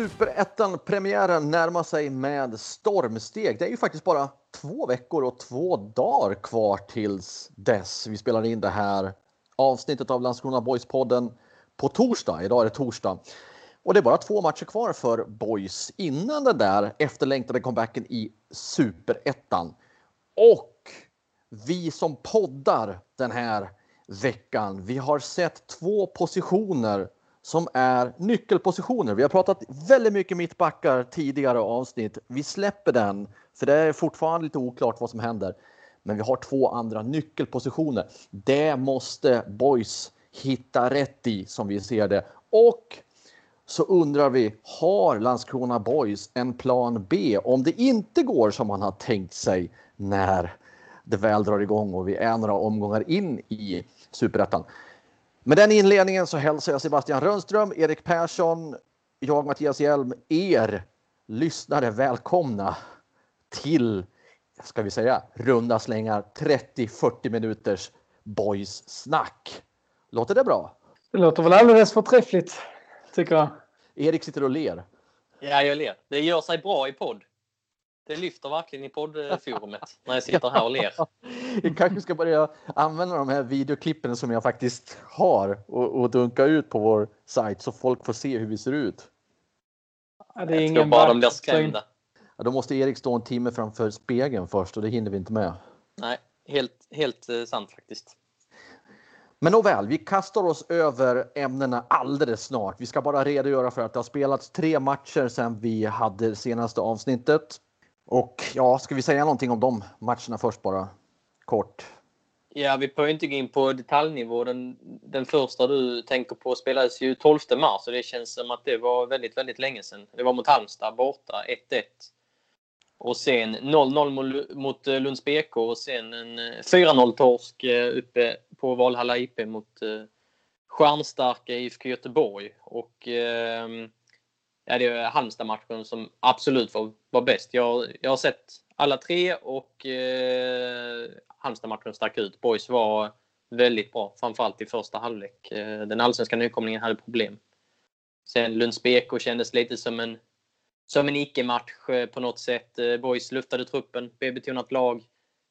Superettan-premiären närmar sig med stormsteg. Det är ju faktiskt bara två veckor och två dagar kvar tills dess vi spelar in det här avsnittet av Landskrona Boys-podden på torsdag. Idag är det torsdag. Och det är bara två matcher kvar för Boys innan den där efterlängtade comebacken i Superettan. Och vi som poddar den här veckan, vi har sett två positioner som är nyckelpositioner. Vi har pratat väldigt mycket mittbackar tidigare avsnitt. Vi släpper den, för det är fortfarande lite oklart vad som händer. Men vi har två andra nyckelpositioner. Det måste Boys hitta rätt i som vi ser det. Och så undrar vi, har Landskrona Boys en plan B om det inte går som man har tänkt sig när det väl drar igång och vi är några omgångar in i superettan? Med den inledningen så hälsar jag Sebastian Rönnström, Erik Persson, jag Mattias Hjelm, er lyssnare välkomna till, ska vi säga, runda slängar 30-40 minuters boys snack. Låter det bra? Det låter väl alldeles förträffligt, tycker jag. Erik sitter och ler. Ja, jag ler. Det gör sig bra i podd. Det lyfter verkligen i poddforumet när jag sitter här och ler. Vi kanske ska börja använda de här videoklippen som jag faktiskt har och, och dunka ut på vår sajt så folk får se hur vi ser ut. Ja, det är jag ingen tror bara de blir skrämda. Ja, då måste Erik stå en timme framför spegeln först och det hinner vi inte med. Nej, helt, helt eh, sant faktiskt. Men nåväl, vi kastar oss över ämnena alldeles snart. Vi ska bara redogöra för att det har spelats tre matcher sedan vi hade det senaste avsnittet. Och ja, ska vi säga någonting om de matcherna först bara? Kort. Ja, vi behöver inte gå in på detaljnivå. Den, den första du tänker på spelades ju 12 mars och det känns som att det var väldigt, väldigt länge sedan. Det var mot Halmstad borta, 1-1. Och sen 0-0 mot- eh, Lunds BK och sen en eh, 4-0 torsk eh, uppe på Valhalla IP mot stjärnstarka IFK Göteborg. Och eh, ja, det är Halmstad-matchen som absolut var, var bäst. Jag, jag har sett alla tre och eh, Halmstad-matchen stack ut. Boys var väldigt bra, framförallt i första halvlek. Eh, den allsvenska nykomlingen hade problem. Sen Lunds BK kändes lite som en, som en icke-match eh, på något sätt. Eh, Boys luftade truppen, B-betonat lag.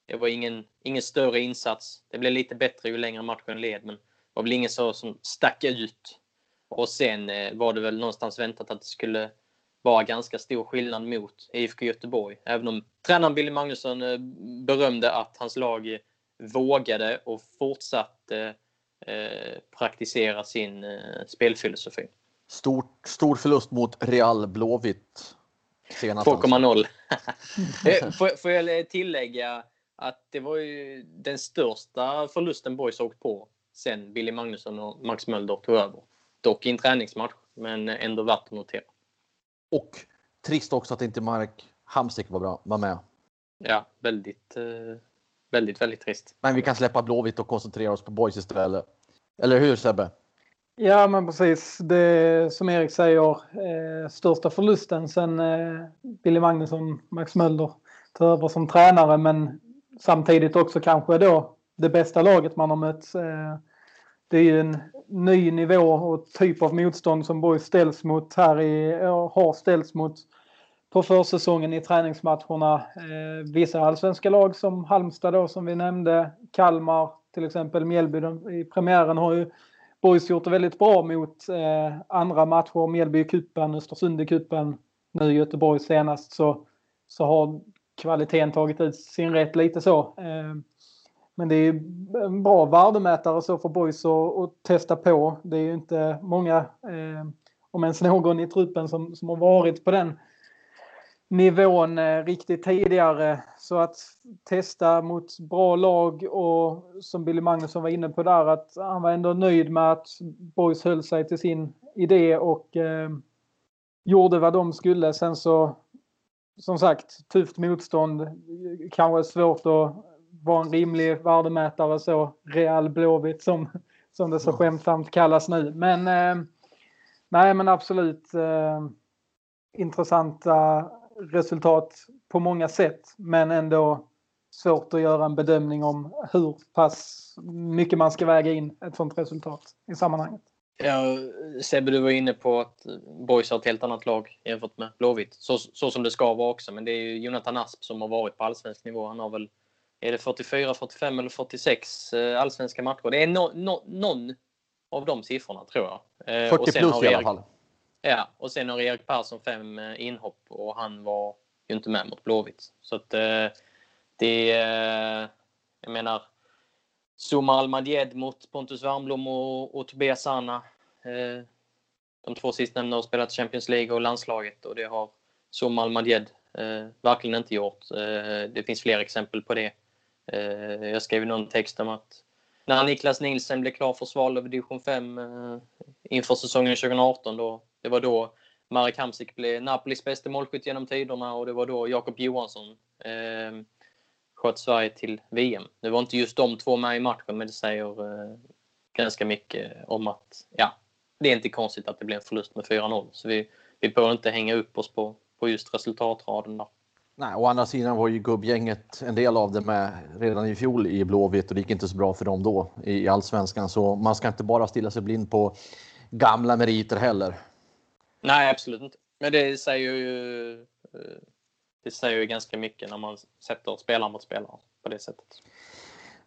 Det var ingen, ingen större insats. Det blev lite bättre ju längre matchen led, men det var väl ingen så som stack ut. Och sen eh, var det väl någonstans väntat att det skulle vara ganska stor skillnad mot IFK Göteborg. Även om tränaren Billy Magnusson eh, berömde att hans lag eh, vågade och fortsatte praktisera sin spelfilosofi. Stort, stor förlust mot Real Blåvitt. Senast alltså. 2,0. Eh, får, får jag tillägga att det var ju den största förlusten Boys åkt på sen Billy Magnusson och Max Mölder tog över. Dock i en träningsmatch, men ändå värt att notera. Och trist också att inte Mark Hamsik var, bra, var med. Ja, väldigt, eh, väldigt, väldigt trist. Men vi kan släppa Blåvitt och koncentrera oss på boys istället. Eller hur Sebbe? Ja, men precis. Det som Erik säger, eh, största förlusten sen eh, Billy Magnusson, Max Mölder tog över som tränare, men samtidigt också kanske då det bästa laget man har mött. Eh, det är ju en ny nivå och typ av motstånd som Borg ställs mot här i, har ställts mot på försäsongen i träningsmatcherna. Eh, vissa allsvenska lag som Halmstad då som vi nämnde, Kalmar till exempel, Mjällby de, i premiären har ju Boys gjort det väldigt bra mot eh, andra matcher, Mjällby i cupen, Östersund i cupen, nu Göteborg senast så, så har kvaliteten tagit ut sin rätt lite så. Eh, men det är en bra värdemätare så för boys att, testa på. Det är ju inte många, eh, om ens någon i truppen som, som har varit på den nivån eh, riktigt tidigare. Så att testa mot bra lag och som Billy Magnusson var inne på där att han var ändå nöjd med att boys höll sig till sin idé och eh, gjorde vad de skulle. Sen så som sagt tufft motstånd. Kanske svårt att vara en rimlig värdemätare så Real Blåvitt som, som det så skämtsamt kallas nu. Men eh, nej men absolut eh, intressanta resultat på många sätt men ändå svårt att göra en bedömning om hur pass mycket man ska väga in ett sånt resultat i sammanhanget. Ja, Sebbe, du var inne på att Boys har ett helt annat lag jämfört med Blåvitt. Så, så som det ska vara också. Men det är ju Jonathan Asp som har varit på allsvensk nivå. Han har väl, är det 44, 45 eller 46 eh, allsvenska matcher? Det är no, no, någon av de siffrorna tror jag. 40 eh, plus i alla fall. Ja, och sen har Erik Persson fem eh, inhopp och han var ju inte med mot Blåvitt. Så att det, jag menar, Zuma Almadjed mot Pontus Wernbloom och, och Tobias. Eh, de två sistnämnda har spelat Champions League och landslaget och det har Zuma Almadjed verkligen inte gjort. Det finns fler exempel på det. Eh, jag skrev någon text om att när Niklas Nielsen blev klar för Svalöv division 5 eh, inför säsongen 2018, då, det var då Marek Hamsik blev Napolis bästa målskytt genom tiderna och det var då Jakob Johansson eh, sköt Sverige till VM. Det var inte just de två med i matchen, men det säger eh, ganska mycket om att ja, det är inte konstigt att det blev en förlust med 4-0. Så vi, vi behöver inte hänga upp oss på, på just resultatraden där. Nej, å andra sidan var ju gubbgänget en del av det med redan i fjol i Blåvitt och det gick inte så bra för dem då i allsvenskan. Så man ska inte bara stilla sig blind på gamla meriter heller. Nej, absolut inte. Men det säger ju eh, det säger ju ganska mycket när man sätter spelare mot spelare på det sättet.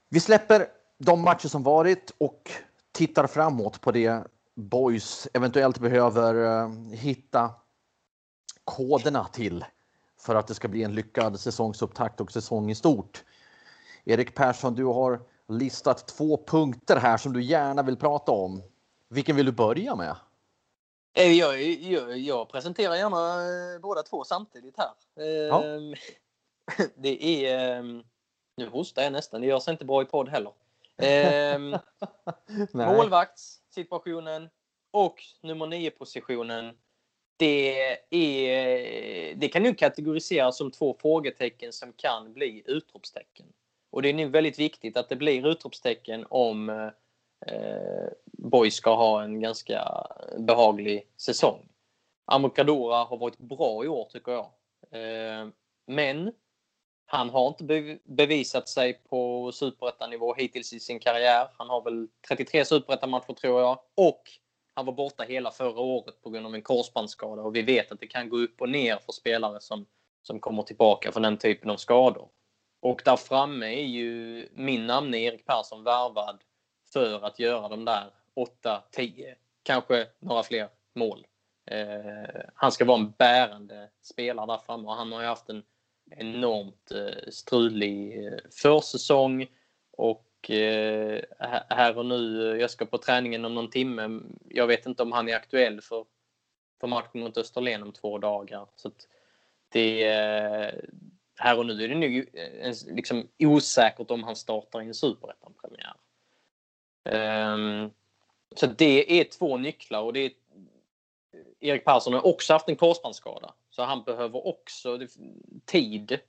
Vi släpper de matcher som varit och tittar framåt på det Boys eventuellt behöver uh, hitta koderna till för att det ska bli en lyckad säsongsupptakt och säsong i stort. Erik Persson, du har listat två punkter här som du gärna vill prata om. Vilken vill du börja med? Eh, jag, jag, jag presenterar gärna eh, båda två samtidigt här. Ja. Ehm, det är... Ehm, nu hostar jag nästan, det görs inte bra i podd heller. Ehm, målvaktssituationen och nummer nio positionen. Det, är, det kan ju kategoriseras som två frågetecken som kan bli utropstecken. Och det är nu väldigt viktigt att det blir utropstecken om eh, Boy ska ha en ganska behaglig säsong. Amokadora har varit bra i år tycker jag. Eh, men han har inte bevisat sig på superettanivå hittills i sin karriär. Han har väl 33 superettanmatcher tror jag. Och han var borta hela förra året på grund av en korsbandsskada och vi vet att det kan gå upp och ner för spelare som, som kommer tillbaka från den typen av skador. Och där framme är ju min namne Erik Persson värvad för att göra de där 8, 10, kanske några fler mål. Eh, han ska vara en bärande spelare där framme och han har ju haft en enormt eh, strulig eh, försäsong och eh, här och nu, jag ska på träningen om någon timme. Jag vet inte om han är aktuell för, för matchen mot Österlen om två dagar. Så det, eh, här och nu är det nog eh, liksom osäkert om han startar i en superettan-premiär. Um, så det är två nycklar och det är eh, Erik Persson har också haft en korsbandsskada. Så han behöver också tid.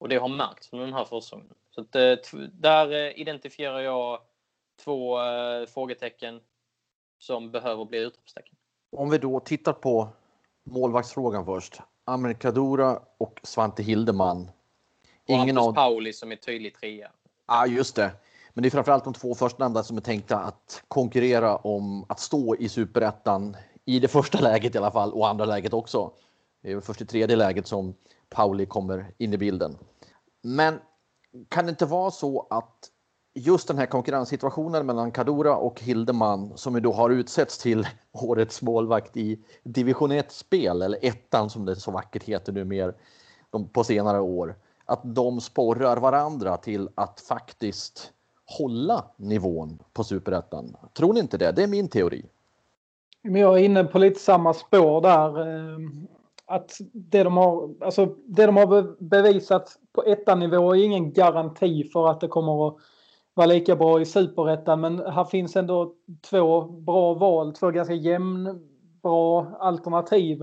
Och det har märkts under den här försäsongen. Så att, eh, där eh, identifierar jag två äh, frågetecken som behöver bli utropstecken. Om vi då tittar på målvaktsfrågan först. Amir Kadura och Svante Hildeman. Och Ingen Hampus av... Pauli som är tydlig trea. Ja, ah, just det. Men det är framförallt de två förstnämnda som är tänkta att konkurrera om att stå i superettan i det första läget i alla fall och andra läget också. Det är först i tredje läget som Pauli kommer in i bilden. Men kan det inte vara så att just den här konkurrenssituationen mellan Kadura och Hildeman som ju då har utsetts till årets målvakt i division 1-spel, eller ettan som det så vackert heter nu mer på senare år, att de sporrar varandra till att faktiskt hålla nivån på superettan. Tror ni inte det? Det är min teori. Men jag är inne på lite samma spår där. Ehm, att det de har, alltså det de har bevisat på ettanivå är ingen garanti för att det kommer att vara lika bra i superettan. Men här finns ändå två bra val, två ganska jämnbra alternativ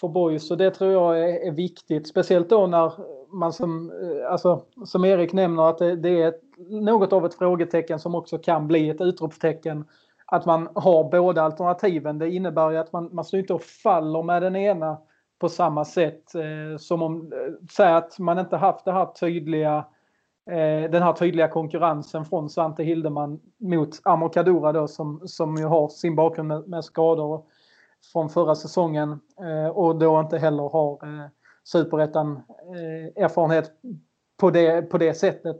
för boys. Så det tror jag är, är, viktigt. Speciellt då när man som, eh, alltså, som Erik nämner att det, det är något av ett frågetecken som också kan bli ett utropstecken att man har båda alternativen. Det innebär ju att man, man står inte och faller med den ena på samma sätt eh, som om, eh, säg att man inte haft det här tydliga, eh, den här tydliga konkurrensen från Svante Hildeman mot Amor Kadura då som, som ju har sin bakgrund med, med skador från förra säsongen eh, och då inte heller har eh, superettan eh, erfarenhet på det, på det sättet.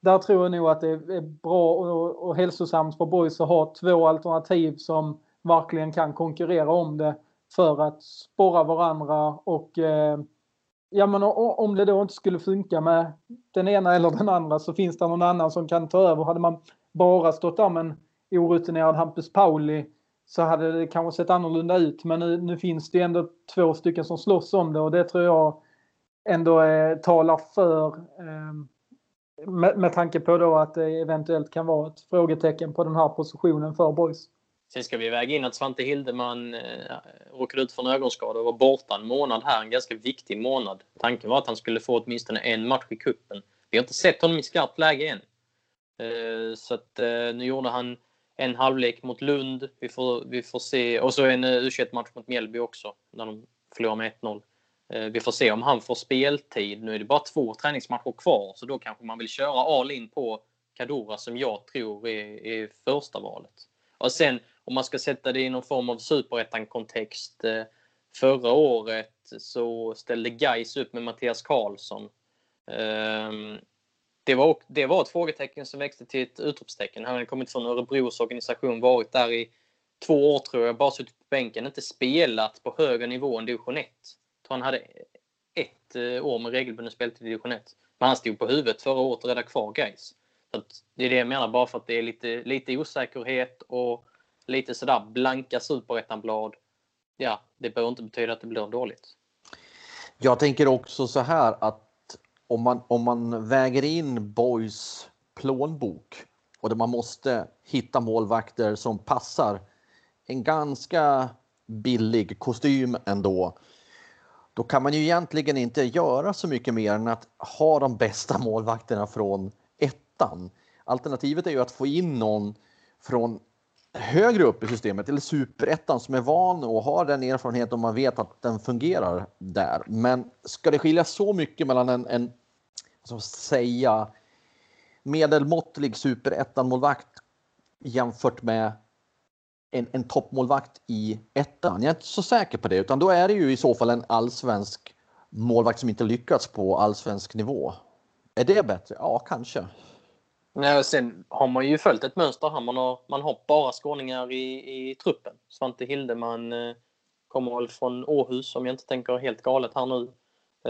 Där tror jag nog att det är bra och, och hälsosamt för boys att ha två alternativ som verkligen kan konkurrera om det för att spåra varandra och eh, ja men om det då inte skulle funka med den ena eller den andra så finns det någon annan som kan ta över. Hade man bara stått där med en orutinerad Hampus Pauli så hade det kanske sett annorlunda ut. Men nu, nu finns det ändå två stycken som slåss om det och det tror jag ändå eh, talar för eh, med, med tanke på då att det eventuellt kan vara ett frågetecken på den här positionen för boys. Sen ska vi väga in att Svante Hildeman eh, råkade ut för en ögonskada och var borta en månad här, en ganska viktig månad. Tanken var att han skulle få åtminstone en match i kuppen. Vi har inte sett honom i skarpt läge än. Eh, så att eh, nu gjorde han en halvlek mot Lund. Vi får, vi får se. Och så en eh, u match mot Mjällby också, när de förlorar med 1-0. Eh, vi får se om han får speltid. Nu är det bara två träningsmatcher kvar så då kanske man vill köra all in på Kadura som jag tror är, är första valet. Och sen om man ska sätta det i någon form av superettan-kontext. Eh, förra året så ställde Gais upp med Mattias Karlsson. Ehm, det var, det var ett frågetecken som växte till ett utropstecken. Han hade kommit från Örebros organisation, varit där i två år tror jag, bara suttit på bänken, inte spelat på högre nivå än division 1 han hade ett eh, år med regelbunden speltid i division 1. Men han stod på huvudet förra året och räddade kvar Gais. Så det är det jag menar, bara för att det är lite, lite osäkerhet och lite sådär blanka superettanblad. Ja, det behöver inte betyda att det blir dåligt. Jag tänker också så här att om man, om man väger in Boys plånbok och där man måste hitta målvakter som passar en ganska billig kostym ändå då kan man ju egentligen inte göra så mycket mer än att ha de bästa målvakterna från ettan. Alternativet är ju att få in någon från högre upp i systemet eller superettan som är van och har den erfarenheten och man vet att den fungerar där. Men ska det skilja så mycket mellan en, en så säga medelmåttlig superettan målvakt jämfört med en, en toppmålvakt i ettan. Jag är inte så säker på det, utan då är det ju i så fall en allsvensk målvakt som inte lyckats på allsvensk nivå. Är det bättre? Ja, kanske. Nej, sen har man ju följt ett mönster här. Man har, man har bara skåningar i, i truppen. Svante Hildeman eh, kommer väl från Åhus om jag inte tänker helt galet här nu.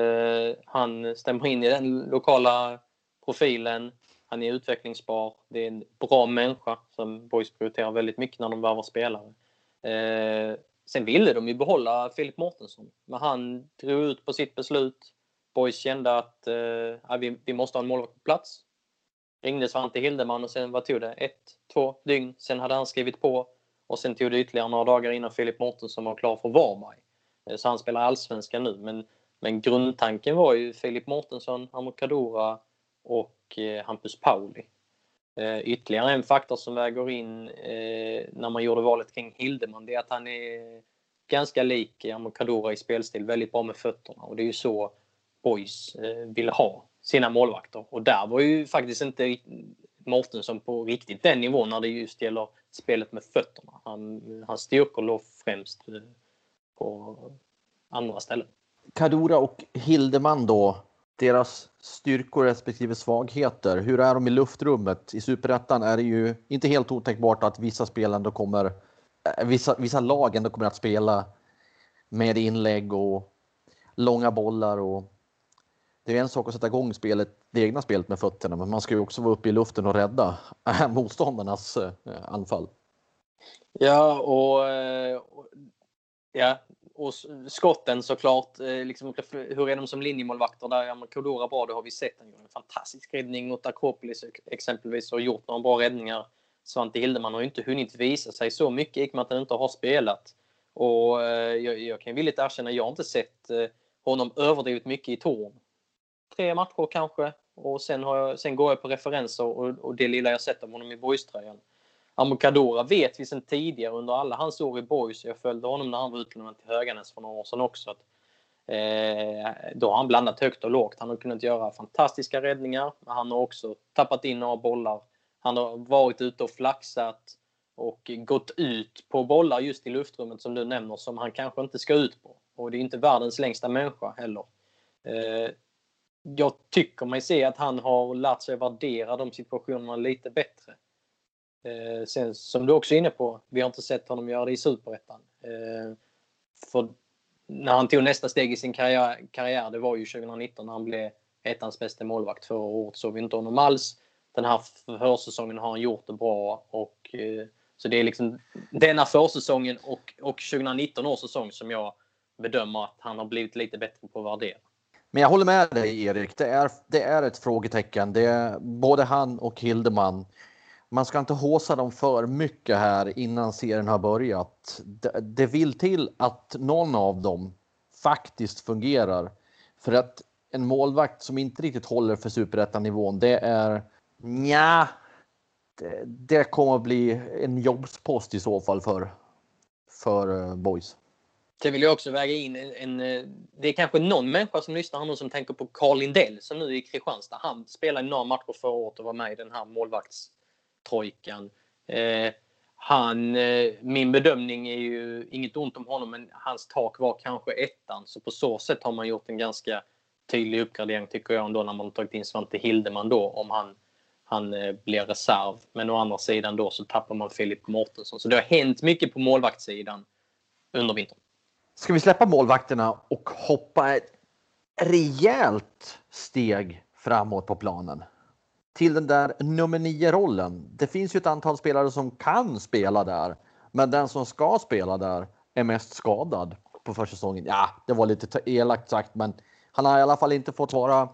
Eh, han stämmer in i den lokala profilen. Han är utvecklingsbar. Det är en bra människa som Boys prioriterar väldigt mycket när de värvar spelare. Eh, sen ville de ju behålla Filip Mårtensson, men han drog ut på sitt beslut. Boys kände att eh, vi, vi måste ha en målvakt på plats. Ringde Svante Hildeman och sen vad tog det? Ett, två dygn. Sen hade han skrivit på och sen tog det ytterligare några dagar innan Filip Mårtensson var klar för Varberg. Eh, så han spelar allsvenskan nu. Men, men grundtanken var ju Filip Mårtensson, Amor Kadura och eh, Hampus Pauli. Eh, ytterligare en faktor som väger in eh, när man gjorde valet kring Hildeman det är att han är ganska lik Amokadora i spelstil, väldigt bra med fötterna och det är ju så Boys eh, vill ha sina målvakter. Och där var ju faktiskt inte Mårtensson på riktigt den nivån när det just gäller spelet med fötterna. Han, hans styrkor låg främst eh, på andra ställen. Kadura och Hildeman då, deras styrkor respektive svagheter. Hur är de i luftrummet? I superettan är det ju inte helt otänkbart att vissa spelare kommer, eh, vissa, vissa lag ändå kommer att spela med inlägg och långa bollar och det är en sak att sätta igång spelet, det egna spelet med fötterna, men man ska ju också vara uppe i luften och rädda motståndarnas eh, anfall. Ja, och, eh, ja, och skotten såklart. Eh, liksom, hur är de som linjemålvakter där? är Kodora bra, det har vi sett. Han gjorde en fantastisk räddning mot Akropolis exempelvis och gjort några bra räddningar. Svante Hildeman har ju inte hunnit visa sig så mycket i och med att han inte har spelat. Och jag, jag kan villigt erkänna, jag har inte sett honom överdrivet mycket i torn. Tre matcher kanske. Och sen, har jag, sen går jag på referenser och, och det lilla jag sett av honom i boyströjan. Amokadora vet vi sen tidigare under alla hans år i Boys. Jag följde honom när han var utlånad till Höganäs för några år sedan också. Att, eh, då har han blandat högt och lågt. Han har kunnat göra fantastiska räddningar. Men han har också tappat in några bollar. Han har varit ute och flaxat och gått ut på bollar just i luftrummet som du nämner som han kanske inte ska ut på. Och det är inte världens längsta människa heller. Eh, jag tycker mig se att han har lärt sig värdera de situationerna lite bättre. Eh, sen som du också är inne på, vi har inte sett honom göra det i Superettan. Eh, för när han tog nästa steg i sin karriär, karriär, det var ju 2019 när han blev ettans bästa målvakt. Förra året såg vi inte honom alls. Den här försäsongen har han gjort det bra. Och, eh, så det är liksom denna försäsongen och, och 2019 års säsong som jag bedömer att han har blivit lite bättre på att värdera. Men jag håller med dig Erik, det är, det är ett frågetecken. Det är både han och Hildeman man ska inte håsa dem för mycket här innan serien har börjat. Det, det vill till att någon av dem faktiskt fungerar. För att en målvakt som inte riktigt håller för superettanivån, det är nja, det, det kommer att bli en jobbspost i så fall för, för eh, boys. Det vill jag också väga in. En, en, eh, det är kanske någon människa som lyssnar nu som tänker på Carl Lindell som nu är i Kristianstad. Han spelade några matcher förra året och var med i den här målvaktstrojkan. Eh, han, eh, min bedömning är ju inget ont om honom, men hans tak var kanske ettan. Så på så sätt har man gjort en ganska tydlig uppgradering tycker jag ändå när man tagit in Svante Hildeman då om han, han eh, blir reserv. Men å andra sidan då så tappar man Filip Mårtensson. Så det har hänt mycket på målvaktssidan under vintern. Ska vi släppa målvakterna och hoppa ett rejält steg framåt på planen? till den där nummer nio rollen. Det finns ju ett antal spelare som kan spela där, men den som ska spela där är mest skadad på försäsongen. Ja, det var lite elakt sagt, men han har i alla fall inte fått vara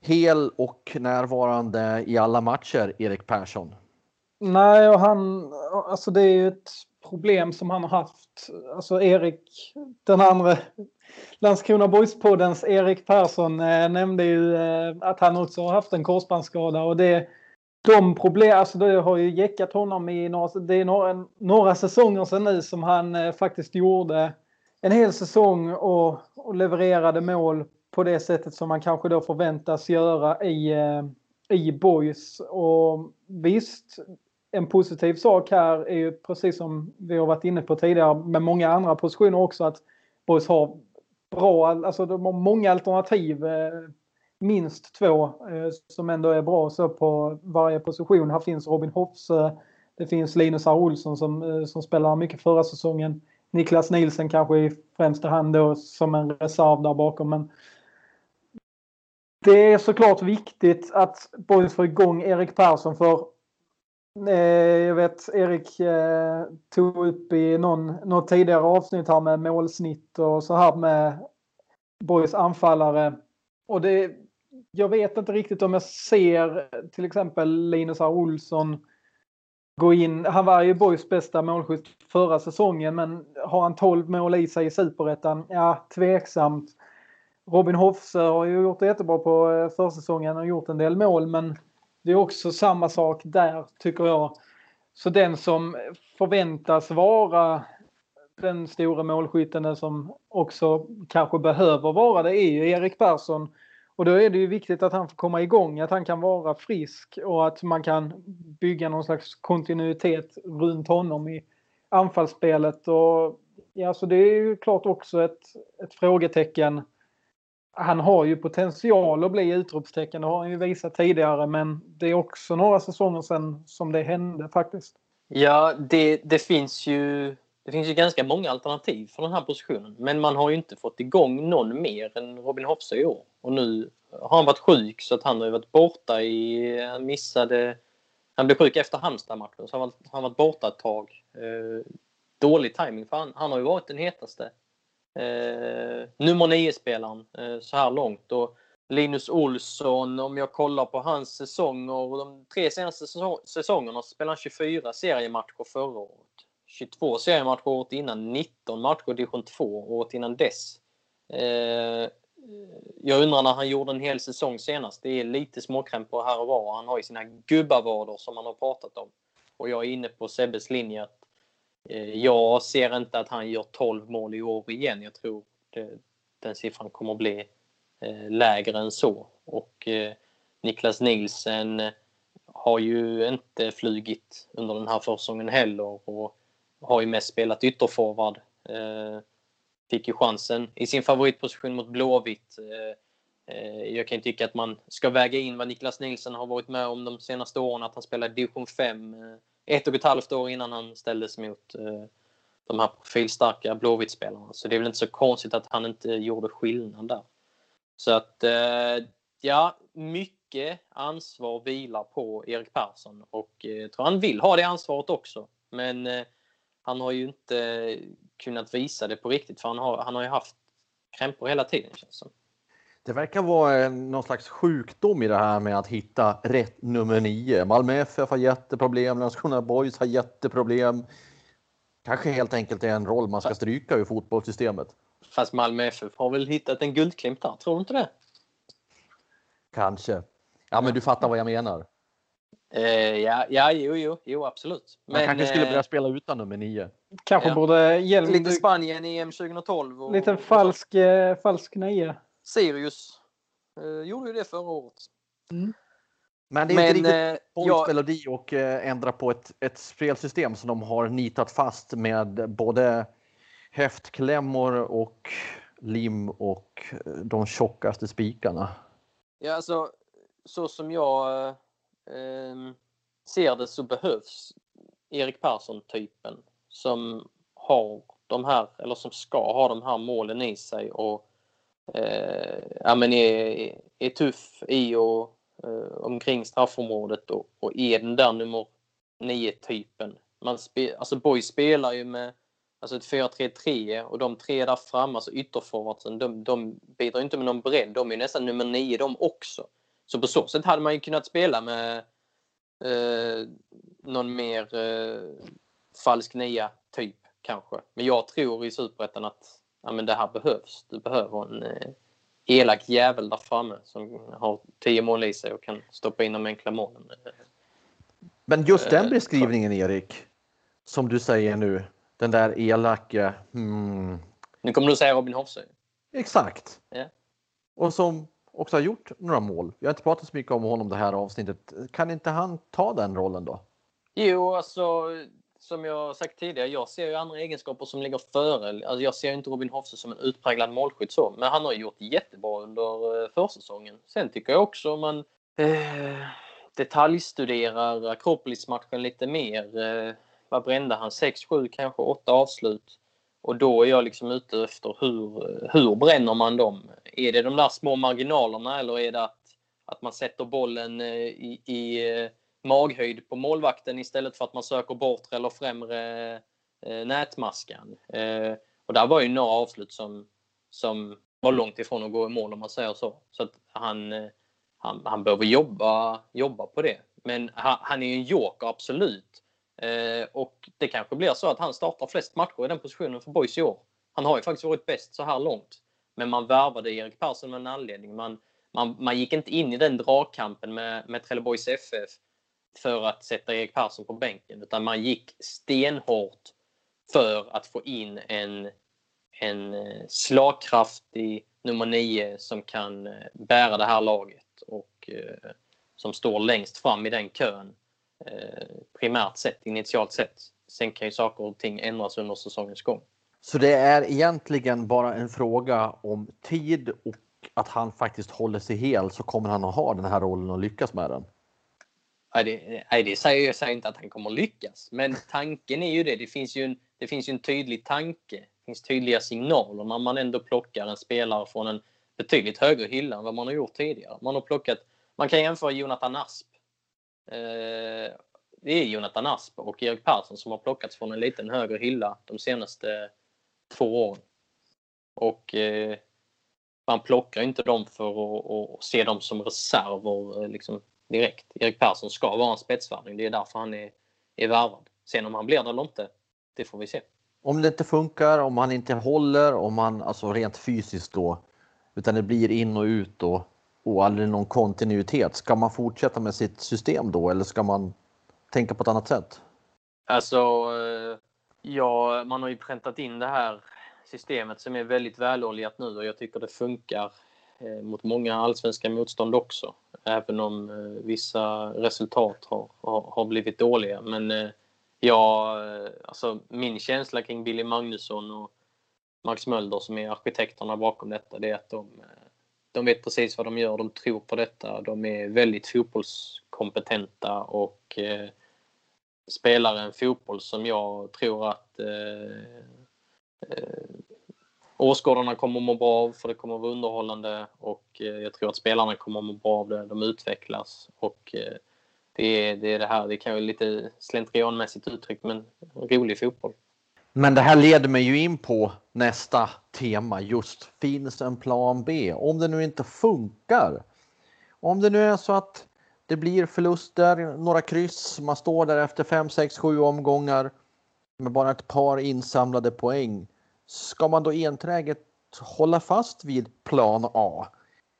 hel och närvarande i alla matcher, Erik Persson. Nej, och han, alltså det är ju ett problem som han har haft. Alltså Erik, den andra Landskrona Boys-poddens Erik Persson eh, nämnde ju eh, att han också har haft en korsbandsskada och det de problem, alltså det har ju jäckat honom i några, det är några, några säsonger sedan nu som han eh, faktiskt gjorde en hel säsong och, och, levererade mål på det sättet som man kanske då förväntas göra i, eh, i Boys. Och visst, en positiv sak här är ju precis som vi har varit inne på tidigare med många andra positioner också att Boys har bra, alltså de har många alternativ. Eh, minst två eh, som ändå är bra så på varje position. Här finns Robin Hofse, eh, det finns Linus R. Olsson som, som spelar mycket förra säsongen. Niklas Nielsen kanske i främsta hand då som en reserv där bakom. Men det är såklart viktigt att Boys får igång Erik Persson för Eh, jag vet Erik eh, tog upp i någon, något tidigare avsnitt här med målsnitt och så här med Borgs anfallare. Och det, jag vet inte riktigt om jag ser till exempel Linus R. Olsson gå in. Han var ju Borgs bästa målskytt förra säsongen men har han 12 mål i sig i superettan? Ja, tveksamt. Robin Hofse har ju gjort det jättebra på eh, försäsongen och gjort en del mål men det är också samma sak där tycker jag. Så den som förväntas vara den stora målskytten som också kanske behöver vara det är ju Erik Persson. Och då är det ju viktigt att han får komma igång, att han kan vara frisk och att man kan bygga någon slags kontinuitet runt honom i anfallsspelet. Och, ja, så det är ju klart också ett, ett frågetecken. Han har ju potential att bli utropstecken, det har han ju visat tidigare, men det är också några säsonger sedan som det hände faktiskt. Ja, det, det finns ju det finns ju ganska många alternativ för den här positionen men man har ju inte fått igång någon mer än Robin Hofse i år. och nu har han varit sjuk så att han har varit borta i, han missade, han blev sjuk efter Halmstad-matchen så han har varit borta ett tag. Eh, dålig timing för han, han har ju varit den hetaste eh, nummer 9-spelaren eh, så här långt. Och Linus Olsson, om jag kollar på hans säsonger, de tre senaste säsongerna spelade han 24 seriematcher förra året. 22 seriematcher året innan, 19 matcher i division 2 året innan dess. Eh, jag undrar när han gjorde en hel säsong senast. Det är lite småkrämpor här och var. Han har ju sina gubbavader som han har pratat om. Och jag är inne på Sebbes linje att Eh, jag ser inte att han gör 12 mål i år igen. Jag tror det, den siffran kommer att bli eh, lägre än så. Och eh, Niklas Nielsen har ju inte flugit under den här försäsongen heller och har ju mest spelat ytterforward. Fick ju chansen i sin favoritposition mot Blåvitt. Jag kan tycka att man ska väga in vad Niklas Nielsen har varit med om de senaste åren, att han spelar division 5 ett och ett halvt år innan han ställdes mot eh, de här profilstarka Blåvitt-spelarna. Så det är väl inte så konstigt att han inte gjorde skillnad där. Så att, eh, ja, mycket ansvar vilar på Erik Persson och eh, jag tror han vill ha det ansvaret också. Men han har ju inte kunnat visa det på riktigt för han har, han har ju haft krämpor hela tiden känns det som. Det verkar vara någon slags sjukdom i det här med att hitta rätt nummer nio. Malmö FF har jätteproblem, Landskrona Boys har jätteproblem. Kanske helt enkelt är en roll man ska stryka ur fotbollssystemet. Fast Malmö FF har väl hittat en guldklimp där, tror du inte det? Kanske. Ja, men du fattar vad jag menar. Eh, ja, ja jo, jo, jo, absolut. Man Men, kanske skulle börja eh, spela utan nummer nio. Kanske ja. borde Hjelm... Lite Spanien i EM 2012. Och, lite falsk, eh, falsk nio. Sirius eh, gjorde ju det förra året. Mm. Men det är Men, inte riktigt eh, melodi och eh, ändra på ett, ett spelsystem som de har nitat fast med både häftklämmor och lim och eh, de tjockaste spikarna. Ja, alltså så som jag eh, ser det så behövs Erik Persson-typen som har de här, eller som ska ha de här målen i sig och eh, ja, men är, är tuff i och eh, omkring straffområdet och, och är den där nummer 9-typen. Spe, alltså Boys spelar ju med alltså ett 4-3-3 och de tre där framme, alltså ytterforwardsen, de, de bidrar inte med någon bredd. De är nästan nummer 9 de också. Så på så sätt hade man ju kunnat spela med eh, någon mer eh, falsk nia typ kanske. Men jag tror i Superettan att ja, men det här behövs. Du behöver en eh, elak jävel där framme som har tio mål i sig och kan stoppa in de enkla målen. Men just den eh, beskrivningen Erik, som du säger nu, den där elaka... Hmm. Nu kommer du säga Robin Hoffsö. Exakt. Ja. Och som också har gjort några mål. Vi har inte pratat så mycket om honom det här avsnittet. Kan inte han ta den rollen då? Jo, alltså som jag sagt tidigare, jag ser ju andra egenskaper som ligger före. Alltså, jag ser inte Robin Hoffse som en utpräglad målskytt så, men han har gjort jättebra under eh, försäsongen. Sen tycker jag också om man eh, detaljstuderar Akropolis-matchen lite mer. Eh, vad brände han? 6-7, kanske 8 avslut. Och då är jag liksom ute efter hur, hur bränner man dem? Är det de där små marginalerna eller är det att, att man sätter bollen eh, i, i eh, maghöjd på målvakten istället för att man söker bortre eller främre eh, nätmaskan? Eh, och där var ju några avslut som, som var långt ifrån att gå i mål om man säger så. Så att han, eh, han, han behöver jobba, jobba på det. Men han, han är ju en joker, absolut. Eh, och det kanske blir så att han startar flest matcher i den positionen för Boys i år. Han har ju faktiskt varit bäst så här långt. Men man värvade Erik Persson med en anledning. Man, man, man gick inte in i den dragkampen med, med Trelleborgs FF för att sätta Erik Persson på bänken. Utan man gick stenhårt för att få in en, en eh, slagkraftig nummer nio som kan eh, bära det här laget och eh, som står längst fram i den kön Eh, primärt sett, initialt sett. Sen kan ju saker och ting ändras under säsongens gång. Så det är egentligen bara en fråga om tid och att han faktiskt håller sig hel så kommer han att ha den här rollen och lyckas med den? Nej, det, nej, det säger jag säger inte att han kommer lyckas. Men tanken är ju det. Det finns ju en, det finns ju en tydlig tanke. Det finns tydliga signaler när man ändå plockar en spelare från en betydligt högre hylla än vad man har gjort tidigare. Man har plockat, man kan jämföra Jonathan Asp. Eh, det är Jonathan Asp och Erik Persson som har plockats från en liten högre hylla de senaste två åren. Och eh, man plockar inte dem för att, att se dem som reserver liksom, direkt. Erik Persson ska vara en spetsvärvning. Det är därför han är, är värvad. Sen om han blir det eller inte, det får vi se. Om det inte funkar, om han inte håller, om han alltså rent fysiskt då, utan det blir in och ut då och aldrig någon kontinuitet. Ska man fortsätta med sitt system då eller ska man tänka på ett annat sätt? Alltså, eh, ja, man har ju präntat in det här systemet som är väldigt väloljat nu och jag tycker det funkar eh, mot många allsvenska motstånd också. Även om eh, vissa resultat har, har, har blivit dåliga. Men eh, ja, eh, alltså min känsla kring Billy Magnusson och Max Mölder som är arkitekterna bakom detta, det är att de, eh, de vet precis vad de gör, de tror på detta, de är väldigt fotbollskompetenta och eh, spelar en fotboll som jag tror att eh, åskådarna kommer att må bra av för det kommer att vara underhållande och eh, jag tror att spelarna kommer att må bra av det. De utvecklas och eh, det är, det är det här, det kan ju lite slentrianmässigt uttryckt men rolig fotboll. Men det här leder mig ju in på nästa tema just finns en plan B? Om det nu inte funkar. Om det nu är så att det blir förluster, några kryss, man står där efter 5, 6, 7 omgångar med bara ett par insamlade poäng. Ska man då enträget hålla fast vid plan A?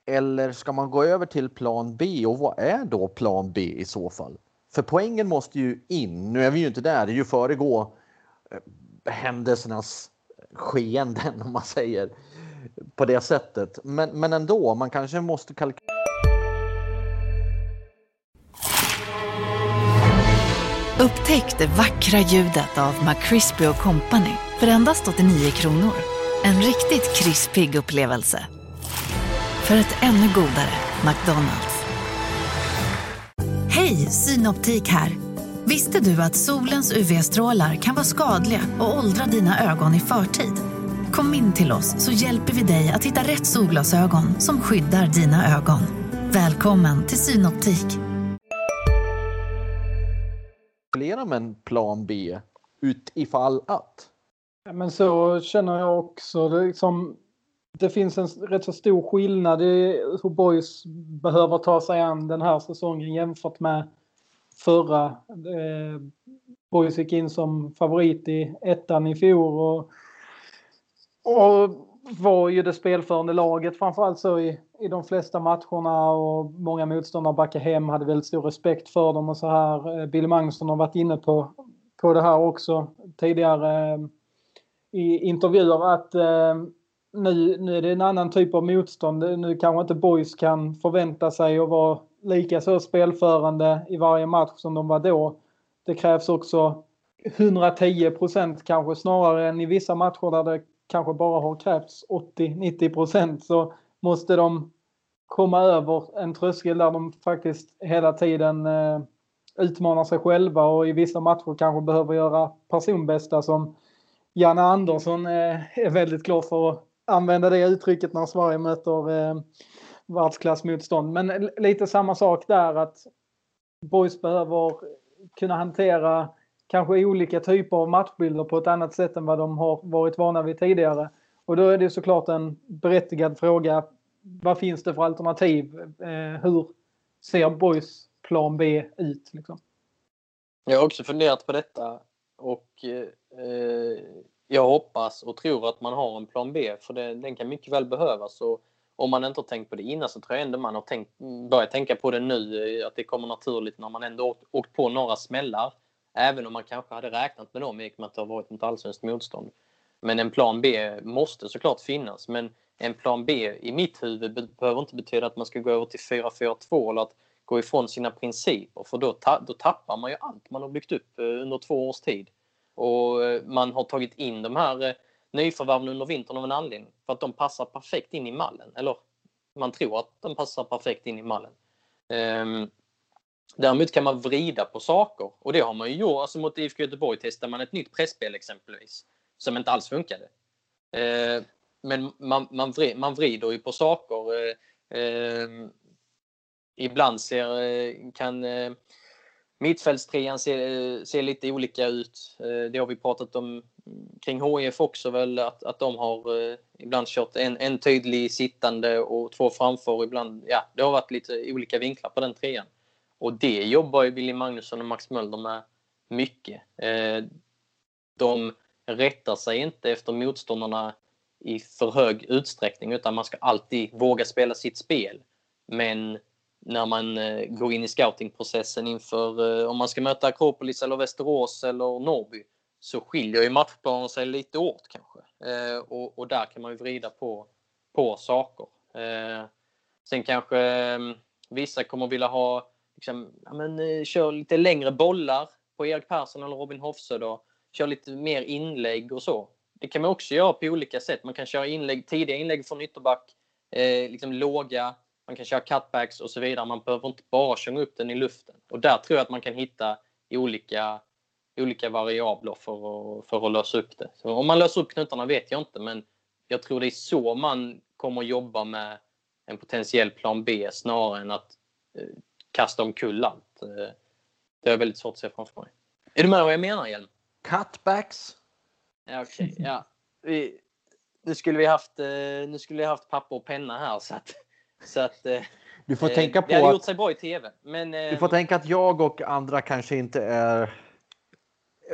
Eller ska man gå över till plan B och vad är då plan B i så fall? För poängen måste ju in. Nu är vi ju inte där, det är ju föregå eh, händelsernas skeenden om man säger på det sättet. Men, men ändå, man kanske måste kalkylera. Upptäck det vackra ljudet av McCrispy Company för endast 89 kronor. En riktigt krispig upplevelse. För ett ännu godare McDonalds. Hej, Synoptik här. Visste du att solens UV-strålar kan vara skadliga och åldra dina ögon i förtid? Kom in till oss så hjälper vi dig att hitta rätt solglasögon som skyddar dina ögon. Välkommen till Synoptik kalkylera med en plan B utifall att? Ja, men så känner jag också. Det, liksom, det finns en rätt så stor skillnad i hur Boys behöver ta sig an den här säsongen jämfört med förra. Eh, Boys gick in som favorit i ettan i fjol och, och var ju det spelförande laget framförallt så i, i de flesta matcherna och många motståndare backade hem, hade väldigt stor respekt för dem och så här. Eh, Bill Magnusson har varit inne på, på det här också tidigare eh, i intervjuer att eh, nu, nu är det en annan typ av motstånd. Nu kanske inte Boys kan förvänta sig att vara lika så spelförande i varje match som de var då. Det krävs också 110 procent kanske snarare än i vissa matcher där det kanske bara har krävts 80-90 procent så måste de komma över en tröskel där de faktiskt hela tiden eh, utmanar sig själva och i vissa matcher kanske behöver göra personbästa som Janne Andersson eh, är väldigt glad för att använda det uttrycket när Sverige möter eh, världsklassmotstånd. Men lite samma sak där att Boys behöver kunna hantera kanske olika typer av matchbilder på ett annat sätt än vad de har varit vana vid tidigare. Och då är det såklart en berättigad fråga. Vad finns det för alternativ? Eh, hur ser Boys plan B ut? Liksom? Jag har också funderat på detta och eh, jag hoppas och tror att man har en plan B för det, den kan mycket väl behövas. Och om man inte har tänkt på det innan så tror jag ändå man har tänkt, börjat tänka på det nu, eh, att det kommer naturligt när man ändå åkt, åkt på några smällar Även om man kanske hade räknat med dem i och med att det har varit ett allsvenskt motstånd. Men en plan B måste såklart finnas. Men en plan B i mitt huvud behöver inte betyda att man ska gå över till 4-4-2 eller att gå ifrån sina principer. För då, ta då tappar man ju allt man har byggt upp eh, under två års tid. Och eh, man har tagit in de här eh, nyförvärven under vintern av en anledning. För att de passar perfekt in i mallen. Eller man tror att de passar perfekt in i mallen. Um, Däremot kan man vrida på saker och det har man ju gjort. Alltså mot IFK Göteborg testar man ett nytt pressspel exempelvis som inte alls funkade. Eh, men man, man, vred, man vrider ju på saker. Eh, eh, ibland ser, eh, kan eh, mittfältstrean se, eh, se lite olika ut. Eh, det har vi pratat om kring HIF också väl att, att de har eh, ibland kört en, en tydlig sittande och två framför. Ibland, ja, det har varit lite olika vinklar på den trean. Och det jobbar ju Willy Magnusson och Max Mölder med mycket. Eh, de rättar sig inte efter motståndarna i för hög utsträckning utan man ska alltid våga spela sitt spel. Men när man eh, går in i scoutingprocessen inför eh, om man ska möta Akropolis eller Västerås eller Norrby så skiljer ju matchplanen sig lite åt kanske. Eh, och, och, där kan man ju vrida på, på saker. Eh, sen kanske eh, vissa kommer vilja ha, liksom, ja, men, eh, kör lite längre bollar på Erik Persson eller Robin Hofsö då. Kör lite mer inlägg och så. Det kan man också göra på olika sätt. Man kan köra inlägg, tidiga inlägg från ytterback, eh, liksom låga, man kan köra cutbacks och så vidare. Man behöver inte bara sjunga upp den i luften. Och där tror jag att man kan hitta olika olika variabler för att, för att lösa upp det. Så om man löser upp knutarna vet jag inte, men jag tror det är så man kommer jobba med en potentiell plan B snarare än att eh, kasta omkull allt. Eh, det är väldigt svårt att se framför mig. Är du med vad jag menar, Hjelm? Cutbacks? Ja, okej. Okay, ja. Vi, nu skulle vi haft, eh, nu skulle vi haft papper och penna här så att, så att eh, du får tänka på det hade att, gjort sig bra i TV. Men, du får tänka att jag och andra kanske inte är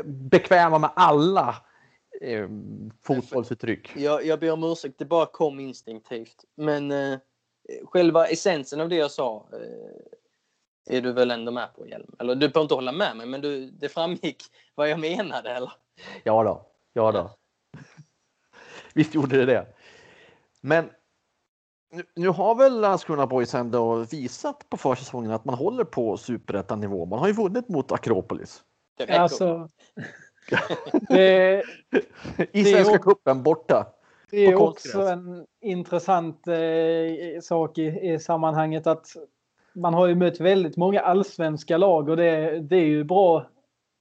bekväma med alla eh, fotbollsuttryck. Jag, jag ber om ursäkt, det bara kom instinktivt. Men eh, själva essensen av det jag sa eh, är du väl ändå med på, Hjelm? Eller du behöver inte hålla med mig, men du, det framgick vad jag menade, eller? Ja då, ja då. Visst gjorde det det. Men nu, nu har väl Landskrona Boys ändå visat på försäsongen att man håller på superettanivå. Man har ju vunnit mot Akropolis. Alltså, det, I Svenska cupen borta. Det är också en intressant eh, sak i, i, sammanhanget att man har ju mött väldigt många allsvenska lag och det, det är ju bra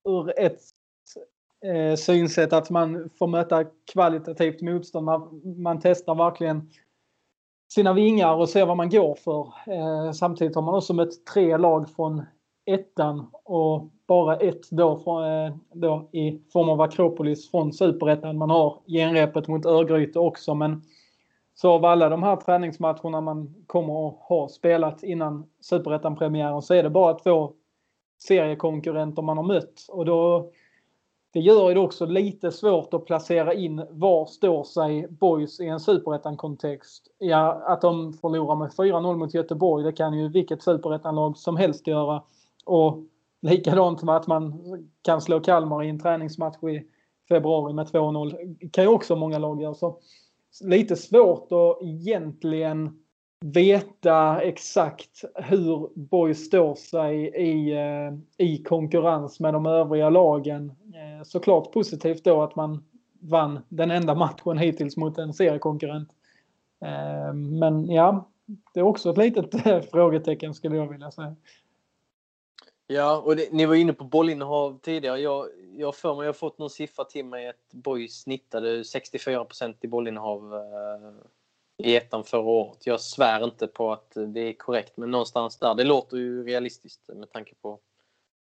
ur ett eh, synsätt att man får möta kvalitativt motstånd. Man, man testar verkligen sina vingar och ser vad man går för. Eh, samtidigt har man också mött tre lag från ettan och bara ett då, från, eh, då i form av Akropolis från superettan. Man har genrepet mot Örgryte också men så av alla de här träningsmatcherna man kommer att ha spelat innan superettan-premiären så är det bara två seriekonkurrenter man har mött. Och då, det gör det också lite svårt att placera in var står sig Boys i en superettan-kontext. Ja, att de förlorar med 4-0 mot Göteborg, det kan ju vilket Superettan-lag som helst göra. Och likadant med att man kan slå Kalmar i en träningsmatch i februari med 2-0. kan ju också många lag göra. Så lite svårt att egentligen veta exakt hur Boys står sig i, eh, i konkurrens med de övriga lagen. Eh, såklart positivt då att man vann den enda matchen hittills mot en seriekonkurrent. Eh, men ja, det är också ett litet frågetecken skulle jag vilja säga. Ja, och det, ni var inne på bollinnehav tidigare. Jag, jag för mig jag har fått någon siffra till mig att Boys snittade 64% i bollinnehav eh, i ettan förra året. Jag svär inte på att det är korrekt, men någonstans där. Det låter ju realistiskt med tanke på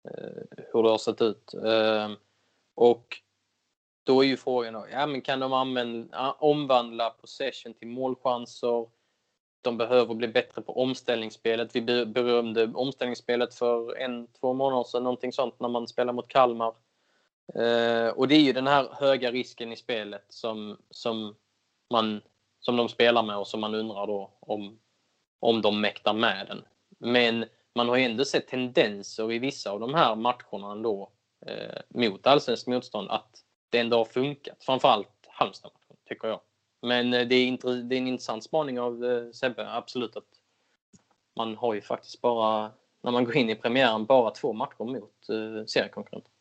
eh, hur det har sett ut. Eh, och då är ju frågan då, ja, men kan de använda, omvandla possession till målchanser? De behöver bli bättre på omställningsspelet. Vi berömde omställningsspelet för en, två månader sedan, någonting sånt, när man spelar mot Kalmar. Eh, och det är ju den här höga risken i spelet som, som, man, som de spelar med och som man undrar då om, om de mäktar med den. Men man har ju ändå sett tendenser i vissa av de här matcherna ändå eh, mot allsvenskt motstånd att det ändå har funkat. Framförallt Halmstad-matchen, tycker jag. Men eh, det är, det är en intressant spaning av eh, Sebbe, absolut. att Man har ju faktiskt bara, när man går in i premiären, bara två matcher mot eh, seriekonkurrenter.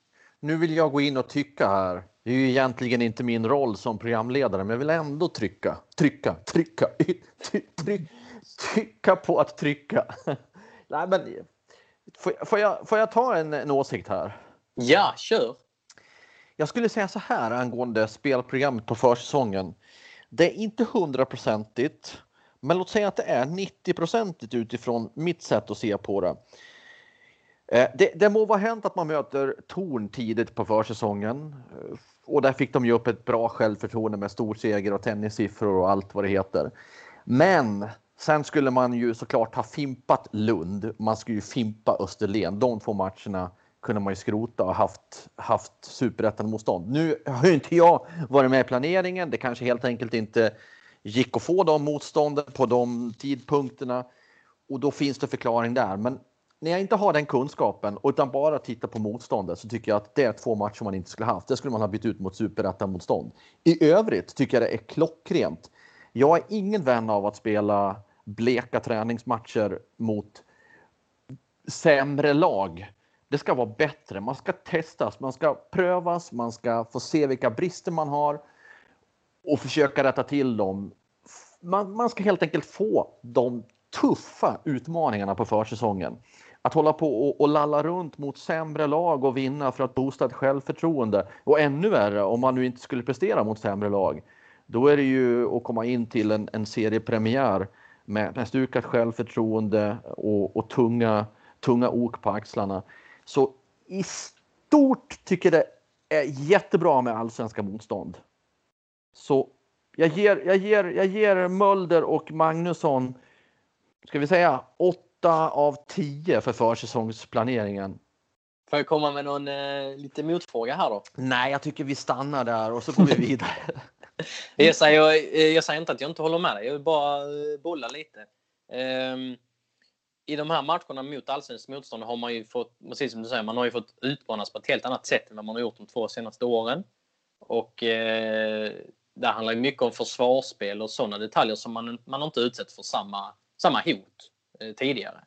Nu vill jag gå in och tycka här. Det är ju egentligen inte min roll som programledare, men jag vill ändå trycka, trycka, trycka, trycka, trycka på att trycka. Nej, men får, får, jag, får jag ta en, en åsikt här? Ja, kör! Jag skulle säga så här angående spelprogrammet på försäsongen. Det är inte hundraprocentigt, men låt säga att det är 90 procentigt utifrån mitt sätt att se på det. Eh, det, det må vara hänt att man möter Torn tidigt på försäsongen eh, och där fick de ju upp ett bra självförtroende med storseger och tennissiffror och allt vad det heter. Men sen skulle man ju såklart ha fimpat Lund. Man skulle ju fimpa Österlen. De två matcherna kunde man ju skrota och haft, haft superettan-motstånd. Nu har ju inte jag varit med i planeringen. Det kanske helt enkelt inte gick att få de motstånden på de tidpunkterna och då finns det förklaring där. Men när jag inte har den kunskapen utan bara tittar på motståndet så tycker jag att det är två matcher man inte skulle haft. Det skulle man ha bytt ut mot superettan-motstånd. I övrigt tycker jag det är klockrent. Jag är ingen vän av att spela bleka träningsmatcher mot sämre lag. Det ska vara bättre. Man ska testas, man ska prövas, man ska få se vilka brister man har och försöka rätta till dem. Man, man ska helt enkelt få de tuffa utmaningarna på försäsongen. Att hålla på och, och lalla runt mot sämre lag och vinna för att boosta ett självförtroende. Och ännu värre om man nu inte skulle prestera mot sämre lag. Då är det ju att komma in till en, en seriepremiär med, med stukat självförtroende och, och tunga, tunga ok på axlarna. Så i stort tycker det är jättebra med allsvenska motstånd. Så jag ger, jag ger, jag ger Mölder och Magnusson, ska vi säga 8 av 10 för försäsongsplaneringen. Får jag komma med någon eh, lite motfråga här då? Nej, jag tycker vi stannar där och så går vi vidare. jag, säger, eh, jag säger inte att jag inte håller med dig, jag vill bara eh, bolla lite. Um, i de här matcherna mot allsvenskt motstånd har man ju fått, precis som du säger, man har ju fått utmanas på ett helt annat sätt än vad man har gjort de två senaste åren. Och eh, det handlar mycket om försvarsspel och sådana detaljer som man, man inte utsätts för samma, samma hot eh, tidigare.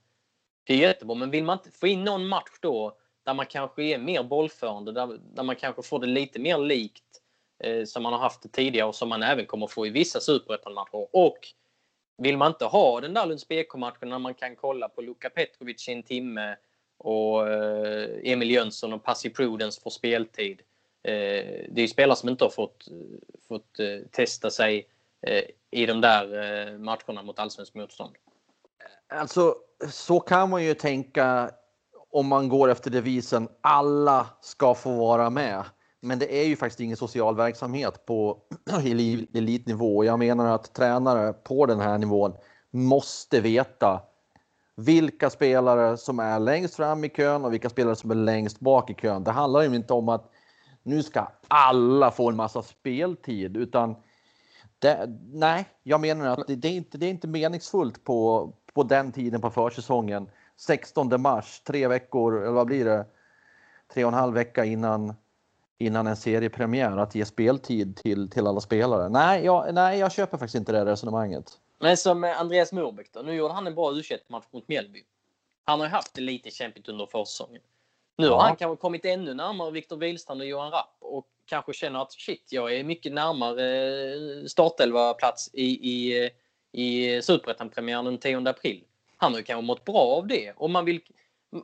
Det är jättebra, men vill man inte få in någon match då där man kanske är mer bollförande, där, där man kanske får det lite mer likt eh, som man har haft det tidigare och som man även kommer få i vissa superettan-matcher. Och vill man inte ha den där Lunds BK-matchen när man kan kolla på Luka Petrovic i en timme och eh, Emil Jönsson och Passi Prudence får speltid eh, det är spelare som inte har fått, eh, fått testa sig i de där matcherna mot allsvenskt motstånd. Alltså, så kan man ju tänka om man går efter devisen alla ska få vara med. Men det är ju faktiskt ingen social verksamhet på elitnivå. Jag menar att tränare på den här nivån måste veta vilka spelare som är längst fram i kön och vilka spelare som är längst bak i kön. Det handlar ju inte om att nu ska alla få en massa speltid, utan det, nej, jag menar att det, det, är inte, det är inte meningsfullt på, på den tiden på försäsongen. 16 mars, tre veckor, eller vad blir det? Tre och en halv vecka innan, innan en seriepremiär att ge speltid till, till alla spelare. Nej jag, nej, jag köper faktiskt inte det resonemanget. Men som Andreas Morbäck då, nu gjorde han en bra u match mot Mjällby. Han har ju haft det lite kämpigt under försäsongen. Nu har han kanske kommit ännu närmare Viktor Wihlstrand och Johan Rapp och kanske känner att shit, jag är mycket närmare eh, startelva-plats i, i, i Superettan-premiären den 10 april. Han har ju kanske mått bra av det. Och man, vill,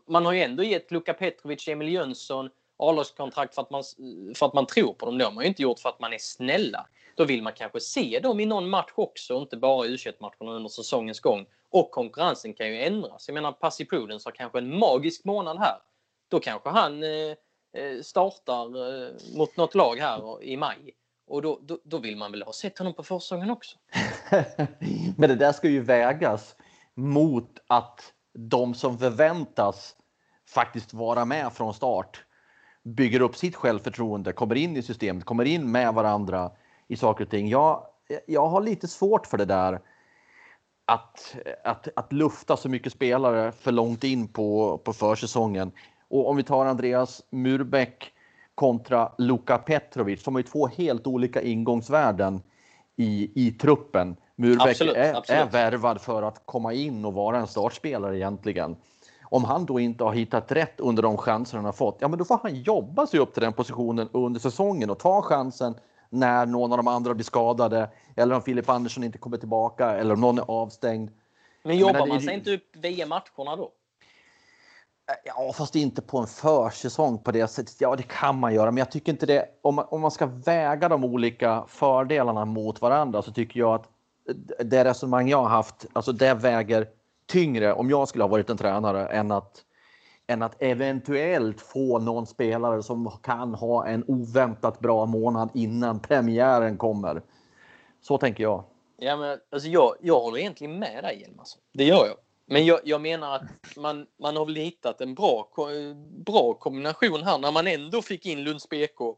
man har ju ändå gett Luka Petrovic, Emil Jönsson A-lagskontrakt för, att man, för att man tror på dem. Det har man ju inte gjort för att man är snälla. Då vill man kanske se dem i någon match också, inte bara i u matcherna under säsongens gång. Och konkurrensen kan ju ändras. Jag menar, Passy Prudence har kanske en magisk månad här då kanske han eh, eh, startar eh, mot något lag här i maj. Och då, då, då vill man väl ha sett honom på försäsongen också. Men det där ska ju vägas mot att de som förväntas faktiskt vara med från start bygger upp sitt självförtroende, kommer in i systemet, kommer in med varandra i saker och ting. Jag, jag har lite svårt för det där att, att, att lufta så mycket spelare för långt in på, på försäsongen. Och om vi tar Andreas Murbeck kontra Luka Petrovic, som har ju två helt olika ingångsvärden i, i truppen. Murbeck absolut, är, absolut. är värvad för att komma in och vara en startspelare egentligen. Om han då inte har hittat rätt under de chanser han har fått, ja men då får han jobba sig upp till den positionen under säsongen och ta chansen när någon av de andra blir skadade eller om Filip Andersson inte kommer tillbaka eller om någon är avstängd. Men jobbar menar, man sig det... inte upp via matcherna då? Ja, fast inte på en försäsong på det sättet. Ja, det kan man göra, men jag tycker inte det. Om man, om man ska väga de olika fördelarna mot varandra så tycker jag att det resonemang jag har haft, alltså det väger tyngre om jag skulle ha varit en tränare än att än att eventuellt få någon spelare som kan ha en oväntat bra månad innan premiären kommer. Så tänker jag. Ja, men alltså jag, jag håller egentligen med dig Hjelmarsson. Alltså. Det gör jag. Men jag, jag, menar att man, man har väl hittat en bra, bra kombination här när man ändå fick in Lunds BK.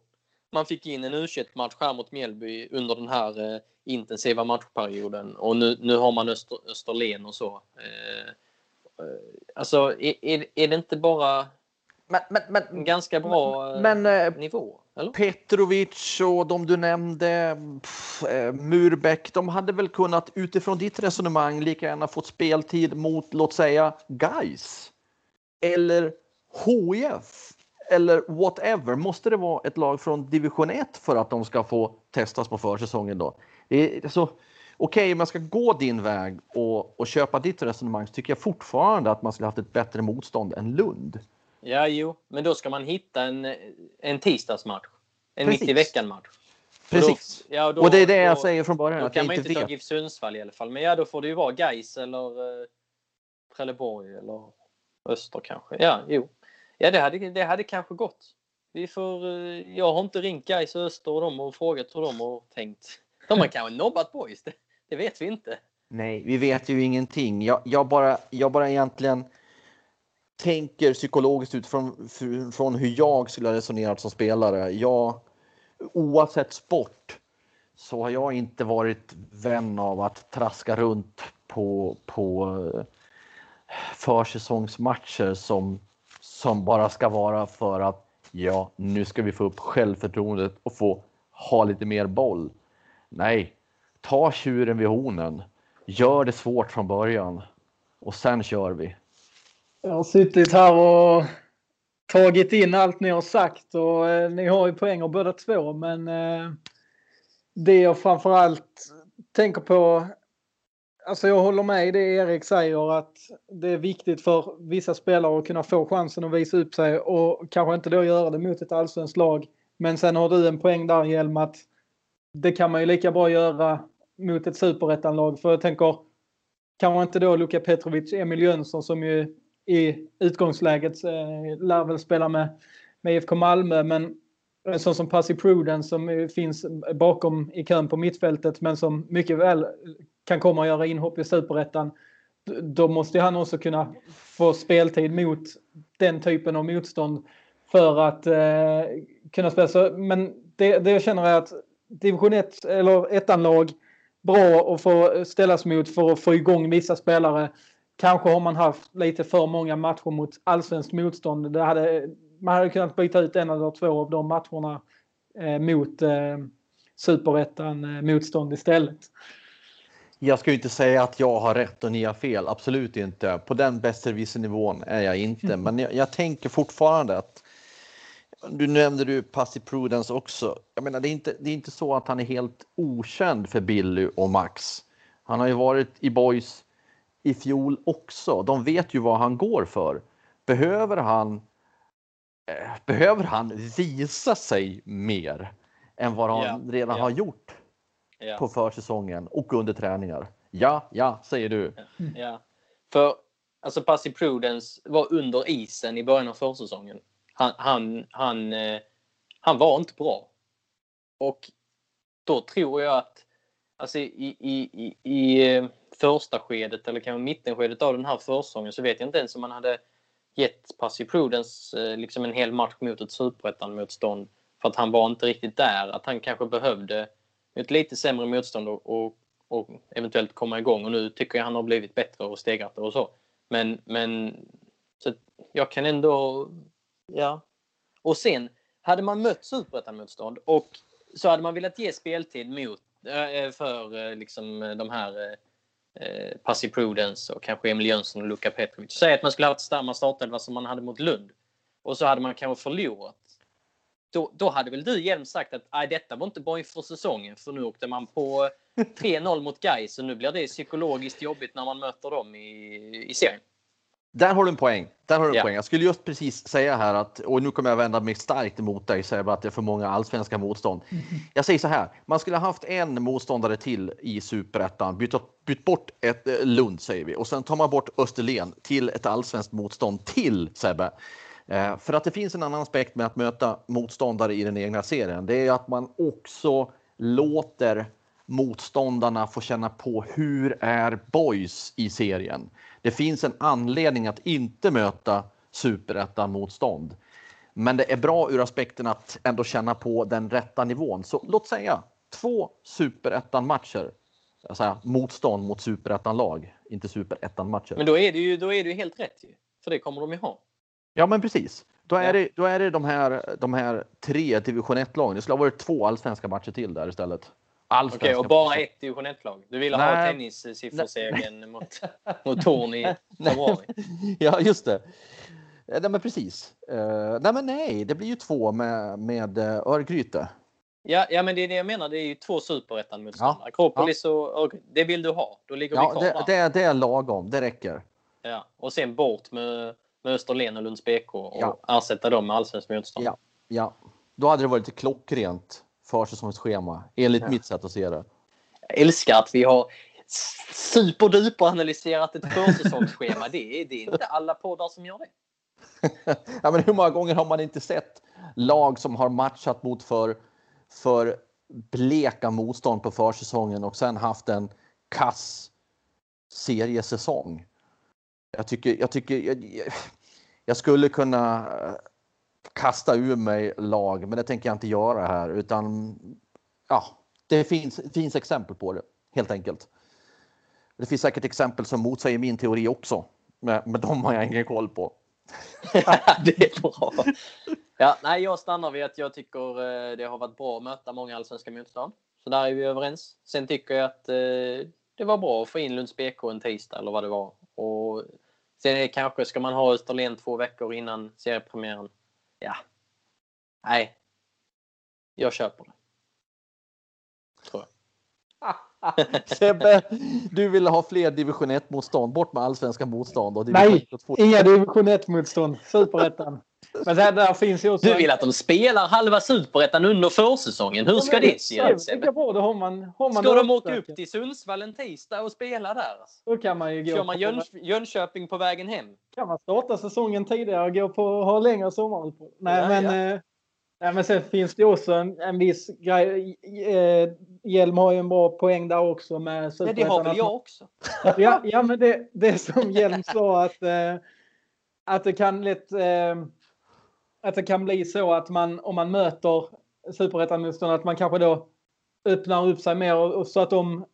Man fick in en u match här mot Mjällby under den här eh, intensiva matchperioden och nu, nu har man Öster, Österlen och så. Eh, eh alltså är, är det inte bara men, men, men, en ganska bra men, men, eh, nivå? Eller? Petrovic och de du nämnde, pff, eh, Murbeck, de hade väl kunnat utifrån ditt resonemang lika gärna fått speltid mot, låt säga, Guys eller HIF eller whatever. Måste det vara ett lag från division 1 för att de ska få testas på försäsongen då? Det är så, Okej, okay, om man ska gå din väg och, och köpa ditt resonemang så tycker jag fortfarande att man skulle haft ett bättre motstånd än Lund. Ja, jo, men då ska man hitta en, en tisdagsmatch. En mitt i veckan-match. Precis. Och, då, ja, då, och det är det jag säger från början. Då kan man inte ta GIF Sundsvall i alla fall. Men ja, då får det ju vara Gais eller eh, Trelleborg eller Öster kanske. Ja, jo. Ja, det hade, det hade kanske gått. Vi får, eh, jag har inte ringt Gais och Öster och dem och frågat hur de har tänkt. De har kanske nobbat boys, det, det vet vi inte. Nej, vi vet ju ingenting. Jag, jag, bara, jag bara egentligen tänker psykologiskt utifrån från hur jag skulle ha resonerat som spelare. Jag, oavsett sport så har jag inte varit vän av att traska runt på, på eh, försäsongsmatcher som, som bara ska vara för att ja, nu ska vi få upp självförtroendet och få ha lite mer boll. Nej, ta tjuren vid hornen. Gör det svårt från början och sen kör vi. Jag har suttit här och tagit in allt ni har sagt och eh, ni har ju poänger båda två men eh, det jag framförallt tänker på Alltså jag håller med i det Erik säger att det är viktigt för vissa spelare att kunna få chansen att visa upp sig och kanske inte då göra det mot ett allsvenskt lag. Men sen har du en poäng där Hjelm att det kan man ju lika bra göra mot ett superettanlag för jag tänker kanske inte då Luka Petrovic, Emil Jönsson som ju i utgångsläget eh, lär väl spela med, med IFK Malmö men en sån som Passy Pruden som finns bakom i kön på mittfältet men som mycket väl kan komma och göra inhopp i superettan. Då måste han också kunna få speltid mot den typen av motstånd för att eh, kunna spela. Så, men det, det jag känner är att division 1 eller ettanlag bra att få ställas mot för att få igång vissa spelare Kanske har man haft lite för många matcher mot allsvenskt motstånd. Det hade, man hade kunnat byta ut en eller två av de matcherna eh, mot eh, superettan eh, motstånd istället. Jag ska ju inte säga att jag har rätt och ni har fel, absolut inte. På den nivån är jag inte, mm. men jag, jag, tänker fortfarande att du nämnde du Passive Prudence också. Jag menar, det är, inte, det är inte så att han är helt okänd för Billy och Max. Han har ju varit i Boys i fjol också. De vet ju vad han går för. Behöver han eh, behöver han visa sig mer än vad han yeah, redan yeah. har gjort yeah. på försäsongen och under träningar? Ja, ja, säger du. Ja, för alltså Passy Prudence var under isen i början av försäsongen. Han, han, han, eh, han var inte bra. Och då tror jag att alltså i, i, i, i eh, första skedet eller kanske mittenskedet av den här försäsongen så vet jag inte ens om man hade gett Passy Prudence eh, liksom en hel match mot ett superettan-motstånd för att han var inte riktigt där. Att han kanske behövde ett lite sämre motstånd och, och, och eventuellt komma igång. Och nu tycker jag han har blivit bättre och stegrat och så. Men, men så jag kan ändå... Ja. Och sen, hade man mött superettan-motstånd och så hade man velat ge speltid mot, eh, eh, för eh, liksom, de här eh, Passy Prudence och kanske Emil Jönsson och Luka Petrovic. Säg att man skulle haft samma startelva som man hade mot Lund och så hade man kanske förlorat. Då, då hade väl du Hjelm sagt att detta var inte bra inför säsongen för nu åkte man på 3-0 mot Gais och nu blir det psykologiskt jobbigt när man möter dem i, i serien. Där har du en poäng. Där har du en Ja. poäng. Jag skulle just precis säga här att, och nu kommer jag vända mig starkt emot dig, säga att det är för många allsvenska motstånd. Jag säger så här, man skulle ha haft en motståndare till i superettan, bytt, bytt bort ett eh, Lund säger vi, och sen tar man bort Österlen till ett allsvenskt motstånd till Sebbe. Eh, För att det finns en annan aspekt med att möta motståndare i den egna serien. Det är att man också låter motståndarna få känna på hur är boys i serien. Det finns en anledning att inte möta superettan motstånd. Men det är bra ur aspekten att ändå känna på den rätta nivån. Så låt säga två superettan matcher. Alltså motstånd mot superettan lag, inte superettan matcher. Men då är det ju, då är det ju helt rätt ju. För det kommer de ju ha. Ja, men precis. Då är, Ja. det, då är det de här, de här tre division 1-lagen. Det skulle ha varit två allsvenska matcher till där istället. Allsvenska Okej, och bara ett division 1-lag. Du ville ha tennissiffersegern mot, mot Torn i februari. Ja, just det. Eh, Nej, men precis. Eh, nej, men nej, det blir ju två med, med uh, Örgryte. Ja, ja, men det är det jag menar. Det är ju två superettan-motståndare. Akropolis och, och det vill du ha. Då ligger vi Ja, kvar det, där. det, det är lagom. Det räcker. Ja. Och sen bort med, med Österlen och Lunds BK och Ja. ersätta dem med allsvenskt motstånd. Ja, ja. Då hade det varit ett klockrent försäsongsschema, enligt mitt sätt att se det. Jag älskar att vi har superduper analyserat ett försäsongsschema. Det är, det är inte alla poddar som gör det. ja, men hur många gånger har man inte sett lag som har matchat mot för, för bleka motstånd på försäsongen och sen haft en kass seriesäsong? Jag tycker, jag, tycker jag, jag skulle kunna eh, kasta ur mig lag, men det tänker jag inte göra här, utan ja, det finns, finns exempel på det helt enkelt. Det finns säkert exempel som motsäger min teori också, men, men de har jag ingen koll på. det är bra. Ja, nej, jag stannar vid att jag tycker eh, det har varit bra att möta många allsvenska motstånd. Så där är vi överens. Sen tycker jag att eh, det var bra att få in Lunds BK en tisdag eller vad det var. Och sen är, kanske ska man ha Österlen två veckor innan seriepremiären. Ja. Nej. Jag köper det. Tror jag. Sebbe, du ville ha fler division 1 motstånd, bort med allsvenska motstånd. Och Nej, division 1 och 2. Inga division 1-motstånd. Superettan. Men där, där finns ju också... Du vill att de spelar halva superettan under försäsongen. Hur ska det se ut Lika Sebbe? bra, då har man, har man Ska det de åka upp till Sundsvall en tisdag och spela där? Då kan man ju gå Kör man på, Jöns- Jönköping på vägen hem? kan man starta säsongen tidigare och gå på ha längre sommaruppehåll. Nej, Ja, men, ja. eh, nej, men sen finns det också en, en viss grej. Eh, Hjelm har ju en bra poäng där också med Nej, det har väl jag också. Ja, ja men det, det som Hjelm sa att, eh, att det kan lätt eh, att det kan bli så att man om man möter superettan-motståndare att man kanske då öppnar upp sig mer och, och så att de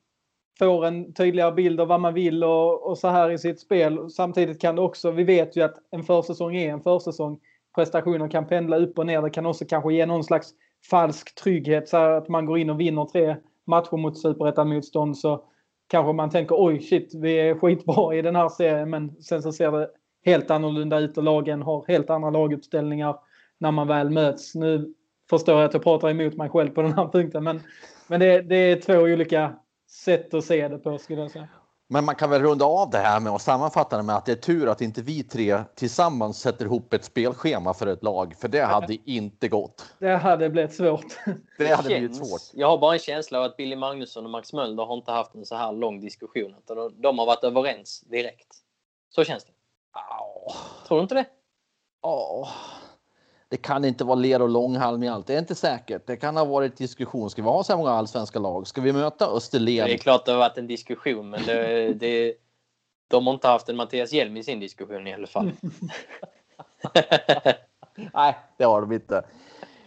får en tydligare bild av vad man vill och, och så här i sitt spel. Samtidigt kan det också, vi vet ju att en försäsong är en försäsong. Prestationer kan pendla upp och ner. Det kan också kanske ge någon slags falsk trygghet så här att man går in och vinner tre matcher mot superettan-motstånd så kanske man tänker oj shit vi är skitbra i den här serien men sen så ser det helt annorlunda ut och lagen har helt andra laguppställningar när man väl möts. Nu förstår jag att jag pratar emot mig själv på den här punkten men, men det, det är två olika sätt att se det på skulle jag säga. Men man kan väl runda av det här med att sammanfatta det med att det är tur att inte vi tre tillsammans sätter ihop ett spelschema för ett lag, för det hade inte gått. Det hade blivit svårt. Det hade blivit känns- svårt. Jag har bara en känsla av att Billy Magnusson och Max Mölder har inte haft en så här lång diskussion. Utan de- de har varit överens direkt. Så känns det. Åh, Tror du inte det? åh. Det kan inte vara ler och långhalm i allt. Det är inte säkert. Det kan ha varit diskussion. Ska vi ha så här många allsvenska lag? Ska vi möta Österlen? Det är klart det har varit en diskussion men det, det, de har inte haft en Mattias Hjelm i sin diskussion i alla fall. Nej, det har de inte.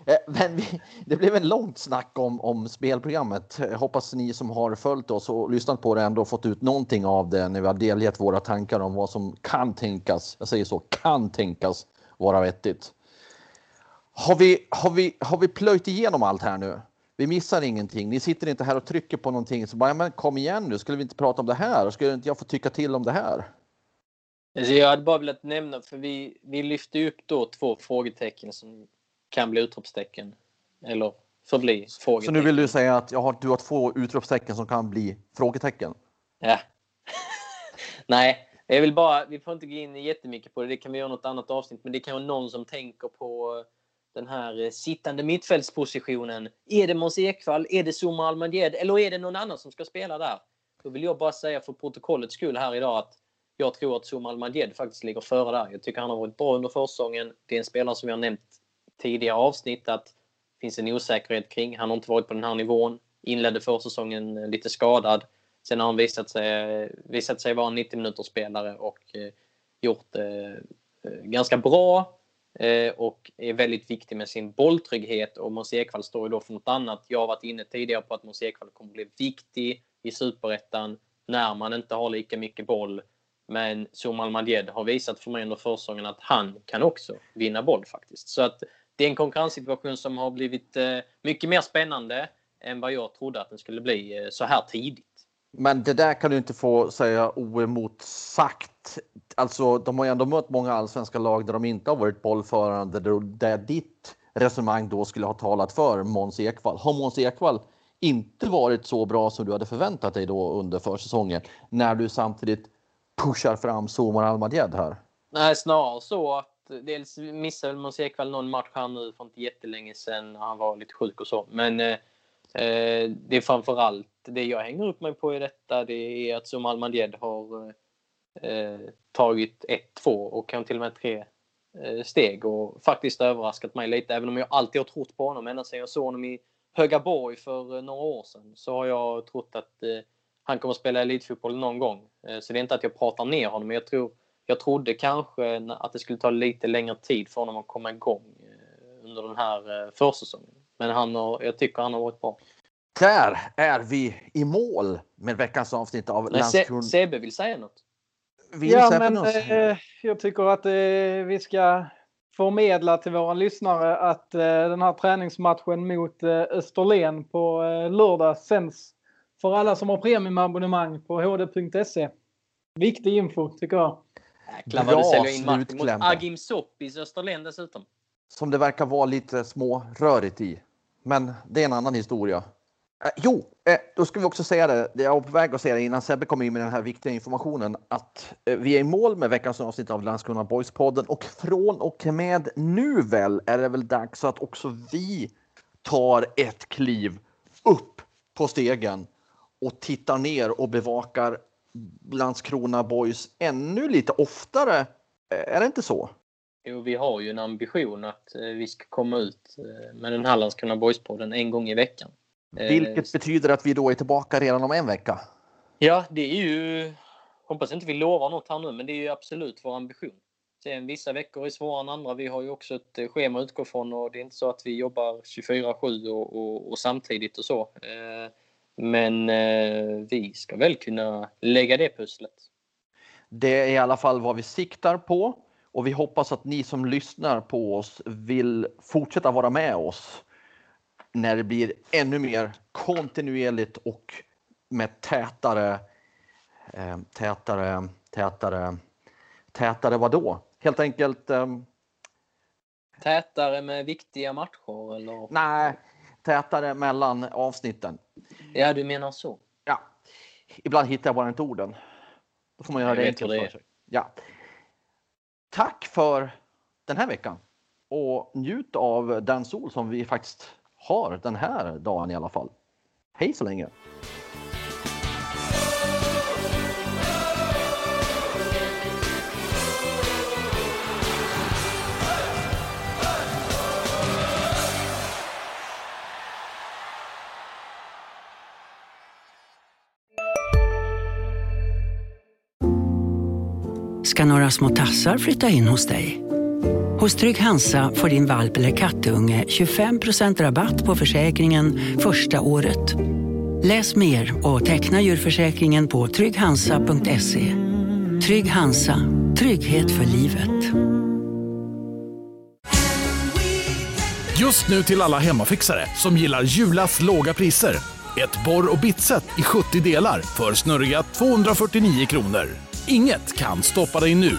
Eh, men vi, det blev en långt snack om, om spelprogrammet. Jag hoppas ni som har följt oss och lyssnat på det ändå fått ut någonting av det när vi har delgett våra tankar om vad som kan tänkas, jag säger så, kan tänkas vara vettigt. Har vi, har vi, har vi plöjt igenom allt här nu? Vi missar ingenting. Ni sitter inte här och trycker på någonting. Så bara, ja, men kom igen nu, skulle vi inte prata om det här? Skulle inte jag få tycka till om det här? Alltså, jag hade bara velat nämna, för vi, vi lyfte upp då två frågetecken som kan bli utropstecken. Eller förbli Så frågetecken. nu vill du säga att jag har, du har två utropstecken som kan bli frågetecken? Ja. Nej, Jag vill bara, vi får inte gå in jättemycket på det, det kan vi göra något annat avsnitt, men det kan vara någon som tänker på den här eh, sittande mittfältspositionen. Är det Måns Ekvall, är det Zuma Almaged eller är det någon annan som ska spela där? Då vill jag bara säga för protokollets skull här idag att jag tror att Zuma Almaged faktiskt ligger före där. Jag tycker han har varit bra under försäsongen. Det är en spelare som jag nämnt tidigare avsnitt att det finns en osäkerhet kring. Han har inte varit på den här nivån. Inledde försäsongen eh, lite skadad. Sen har han visat sig, eh, visat sig vara en 90 minuters spelare och eh, gjort det ganska bra och är väldigt viktig med sin bolltrygghet och Måns Ekvall står ju då för något annat. Jag har varit inne tidigare på att Måns Ekvall kommer bli viktig i superettan när man inte har lika mycket boll. Men Somal Madjed har visat för mig under försäsongen att han kan också vinna boll faktiskt. Så att det är en konkurrenssituation som har blivit mycket mer spännande än vad jag trodde att den skulle bli så här tidigt. Men det där kan du inte få säga oemotsagt. Alltså, de har ju ändå mött många allsvenska lag där de inte har varit bollförande, där ditt resonemang då skulle ha talat för Måns Ekvall. Har Måns Ekvall inte varit så bra som du hade förväntat dig då under försäsongen när du samtidigt pushar fram Somar Almadjed här? Nej, snarare så att dels missade väl Måns Ekvall någon match här nu för inte jättelänge sedan han var lite sjuk och så. Men eh, eh, det är framförallt det jag hänger upp mig på i detta det är att Som Almadjed har eh, tagit ett, två och kanske till och med tre eh, steg och faktiskt överraskat mig lite. Även om jag alltid har trott på honom ända sedan jag såg honom i Högaborg för eh, några år sedan så har jag trott att eh, han kommer att spela elitfotboll någon gång. Så det är inte att jag pratar ner honom men jag tror jag trodde kanske att det skulle ta lite längre tid för honom att komma igång under den här försäsongen. Men han har, jag tycker han har varit bra. Där är vi i mål med veckans avsnitt av Landskrona. Sebbe vill säga något. Vill ja, men eh, jag tycker att eh, vi ska förmedla till våra lyssnare att eh, den här träningsmatchen mot eh, Österlen på eh, lördag sänds för alla som har premiumabonnemang på hd.se. Viktig info tycker jag. Jäklar vad du säljer in matchen mot Agim Soppis Österlen dessutom. Som det verkar vara lite små rörigt i. Men det är en annan historia. Eh, jo, eh, då ska vi också säga det. Jag var på väg att säga det innan Sebbe kom in med den här viktiga informationen att eh, vi är i mål med veckans avsnitt av Landskrona Boys-podden och från och med nu väl är det väl dags att också vi tar ett kliv upp på stegen och tittar ner och bevakar Landskrona Boys ännu lite oftare. Är det inte så? Jo, vi har ju en ambition att eh, vi ska komma ut eh, med den här Landskrona Boys-podden en gång i veckan. Eh, Vilket betyder att vi då är tillbaka redan om en vecka. Ja, det är ju... Hoppas inte vi lovar något här nu, men det är ju absolut vår ambition. Sen vissa veckor är svårare än andra. Vi har ju också ett schema att utgå från och det är inte så att vi jobbar 24-7 och, och, och, samtidigt och så. Men vi ska väl kunna lägga det pusslet. Det är i alla fall vad vi siktar på. Och vi hoppas att ni som lyssnar på oss vill fortsätta vara med oss när det blir ännu mer kontinuerligt och med tätare, eh, tätare, tätare, tätare vadå? Helt enkelt. Eh, tätare med viktiga matcher eller? Nej, tätare mellan avsnitten. Ja, du menar så. Ja, ibland hittar jag bara inte orden. Då får man göra jag det enkelt för sig. Ja. Tack för den här veckan och njut av den sol som vi faktiskt har den här dagen i alla fall. Hej så länge! Ska några små tassar flytta in hos dig. Hos Trygg Hansa får din valp eller kattunge 25% rabatt på försäkringen första året. Läs mer och teckna djurförsäkringen på trygghansa.se. Trygg Hansa, trygghet för livet. Just nu till alla hemmafixare som gillar Julas låga priser. Ett borr och bitset i 70 delar för snurriga 249 kronor. Inget kan stoppa dig nu.